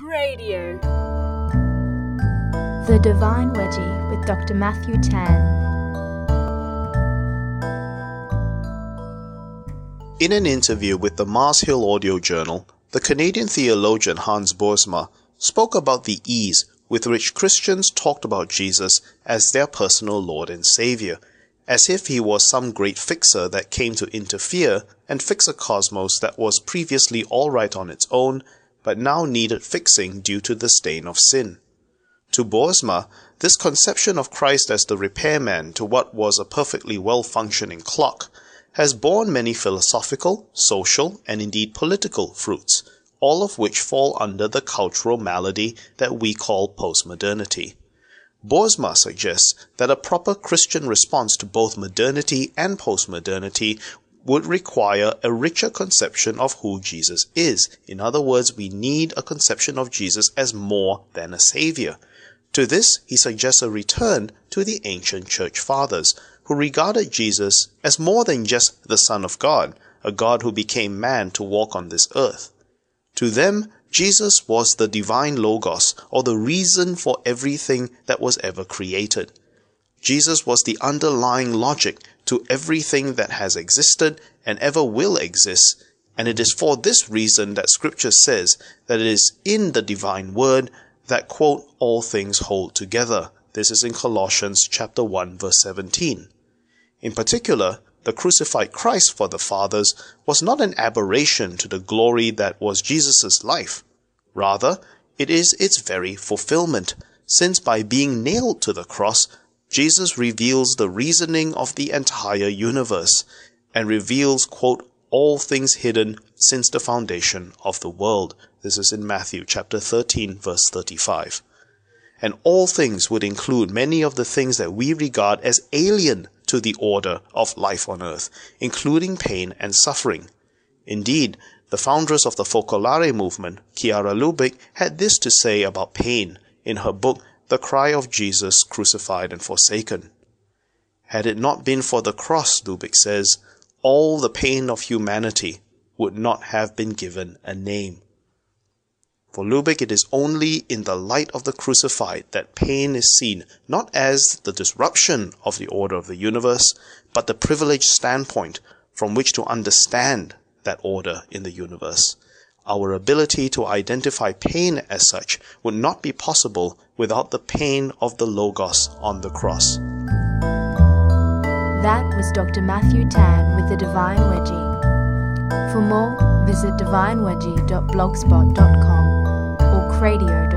Radio. The Divine Wedgie with Dr. Matthew Tan. In an interview with the Mars Hill Audio Journal, the Canadian theologian Hans Boersma spoke about the ease with which Christians talked about Jesus as their personal Lord and Savior, as if he was some great fixer that came to interfere and fix a cosmos that was previously all right on its own, but now needed fixing due to the stain of sin. To Boersma, this conception of Christ as the repairman to what was a perfectly well functioning clock has borne many philosophical, social, and indeed political fruits, all of which fall under the cultural malady that we call postmodernity. Boersma suggests that a proper Christian response to both modernity and postmodernity would require a richer conception of who Jesus is. In other words, we need a conception of Jesus as more than a savior. To this, he suggests a return to the ancient church fathers, who regarded Jesus as more than just the Son of God, a God who became man to walk on this earth. To them, Jesus was the divine Logos, or the reason for everything that was ever created. Jesus was the underlying logic to everything that has existed and ever will exist, and it is for this reason that Scripture says that it is in the divine word that, quote, all things hold together. This is in Colossians chapter 1 verse 17. In particular, the crucified Christ for the fathers was not an aberration to the glory that was Jesus' life. Rather, it is its very fulfillment, since by being nailed to the cross, Jesus reveals the reasoning of the entire universe, and reveals, quote, all things hidden since the foundation of the world. This is in Matthew chapter 13 verse 35. And all things would include many of the things that we regard as alien to the order of life on earth, including pain and suffering. Indeed, the foundress of the Focolare movement, Chiara Lubich, had this to say about pain in her book The Cry of Jesus Crucified and Forsaken. Had it not been for the cross, Lubich says, all the pain of humanity would not have been given a name. For Lubich, it is only in the light of the crucified that pain is seen not as the disruption of the order of the universe, but the privileged standpoint from which to understand that order in the universe. Our ability to identify pain as such would not be possible without the pain of the Logos on the cross. That was Dr. Matthew Tan with the Divine Wedgie. For more, visit divinewedgie.blogspot.com or cradio.org.au.